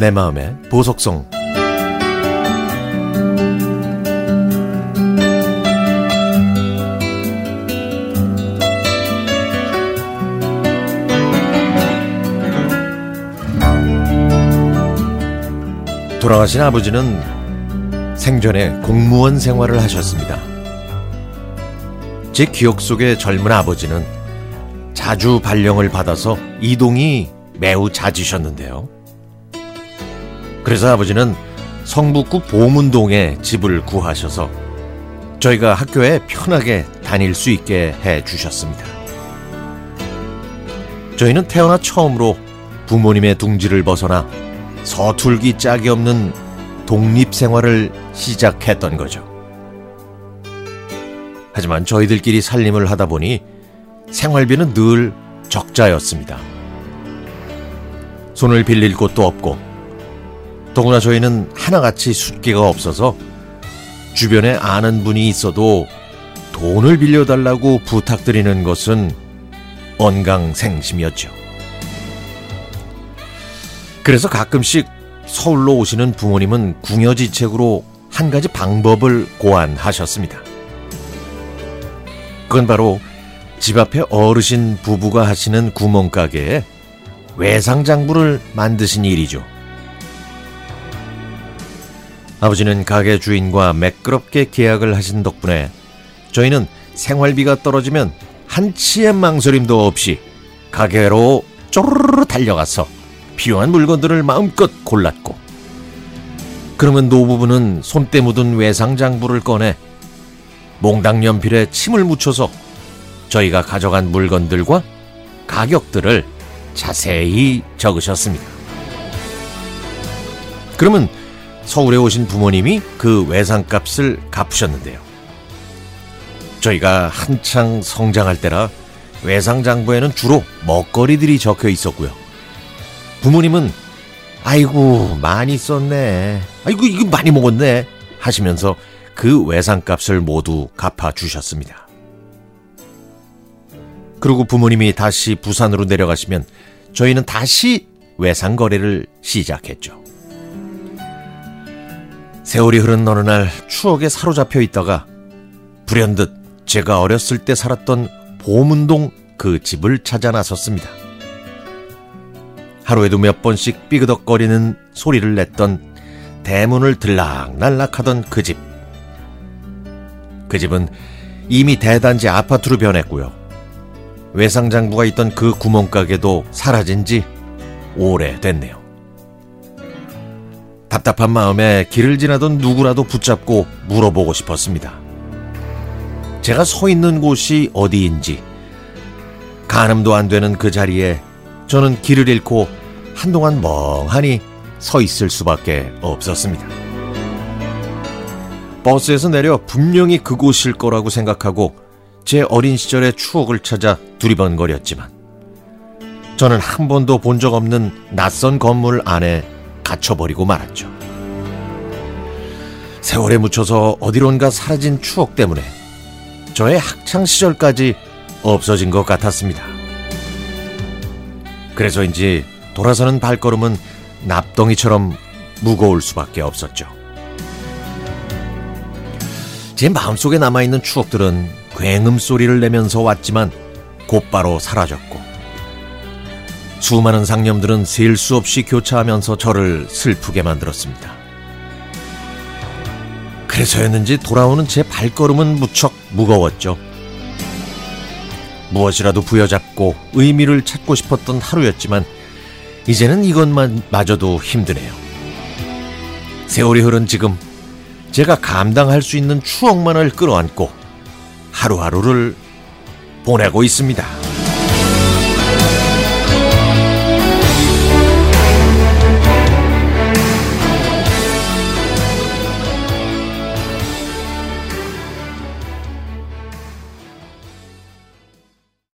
내 마음의 보석성 돌아가신 아버지는 생전에 공무원 생활을 하셨습니다. 제 기억 속의 젊은 아버지는 자주 발령을 받아서 이동이 매우 잦으셨는데요. 그래서 아버지는 성북구 보문동에 집을 구하셔서 저희가 학교에 편하게 다닐 수 있게 해 주셨습니다. 저희는 태어나 처음으로 부모님의 둥지를 벗어나 서툴기 짝이 없는 독립 생활을 시작했던 거죠. 하지만 저희들끼리 살림을 하다 보니 생활비는 늘 적자였습니다. 손을 빌릴 곳도 없고 더구나 저희는 하나같이 숫기가 없어서 주변에 아는 분이 있어도 돈을 빌려달라고 부탁드리는 것은 언강생심이었죠. 그래서 가끔씩 서울로 오시는 부모님은 궁여지책으로 한 가지 방법을 고안하셨습니다. 그건 바로 집 앞에 어르신 부부가 하시는 구멍가게에 외상장부를 만드신 일이죠. 아버지는 가게 주인과 매끄럽게 계약을 하신 덕분에 저희는 생활비가 떨어지면 한치의 망설임도 없이 가게로 쪼르르 달려가서 필요한 물건들을 마음껏 골랐고 그러면 노부부는 손때 묻은 외상장부를 꺼내 몽당 연필에 침을 묻혀서 저희가 가져간 물건들과 가격들을 자세히 적으셨습니다. 그러면 서울에 오신 부모님이 그 외상값을 갚으셨는데요. 저희가 한창 성장할 때라 외상장부에는 주로 먹거리들이 적혀 있었고요. 부모님은 아이고 많이 썼네. 아이고 이거 많이 먹었네. 하시면서 그 외상값을 모두 갚아 주셨습니다. 그리고 부모님이 다시 부산으로 내려가시면 저희는 다시 외상 거래를 시작했죠. 세월이 흐른 어느 날 추억에 사로잡혀 있다가 불현듯 제가 어렸을 때 살았던 보문동 그 집을 찾아 나섰습니다. 하루에도 몇 번씩 삐그덕거리는 소리를 냈던 대문을 들락날락하던 그 집. 그 집은 이미 대단지 아파트로 변했고요. 외상장부가 있던 그 구멍가게도 사라진 지 오래됐네요. 답답한 마음에 길을 지나던 누구라도 붙잡고 물어보고 싶었습니다. 제가 서 있는 곳이 어디인지, 가늠도 안 되는 그 자리에 저는 길을 잃고 한동안 멍하니 서 있을 수밖에 없었습니다. 버스에서 내려 분명히 그곳일 거라고 생각하고 제 어린 시절의 추억을 찾아 두리번거렸지만 저는 한 번도 본 적 없는 낯선 건물 안에 갇혀버리고 말았죠. 세월에 묻혀서 어디론가 사라진 추억 때문에 저의 학창 시절까지 없어진 것 같았습니다. 그래서인지 돌아서는 발걸음은 납덩이처럼 무거울 수밖에 없었죠. 제 마음속에 남아있는 추억들은 굉음 소리를 내면서 왔지만 곧바로 사라졌고 수많은 상념들은 셀 수 없이 교차하면서 저를 슬프게 만들었습니다. 그래서였는지 돌아오는 제 발걸음은 무척 무거웠죠. 무엇이라도 부여잡고 의미를 찾고 싶었던 하루였지만 이제는 이것만 마저도 힘드네요. 세월이 흐른 지금 제가 감당할 수 있는 추억만을 끌어안고 하루하루를 보내고 있습니다.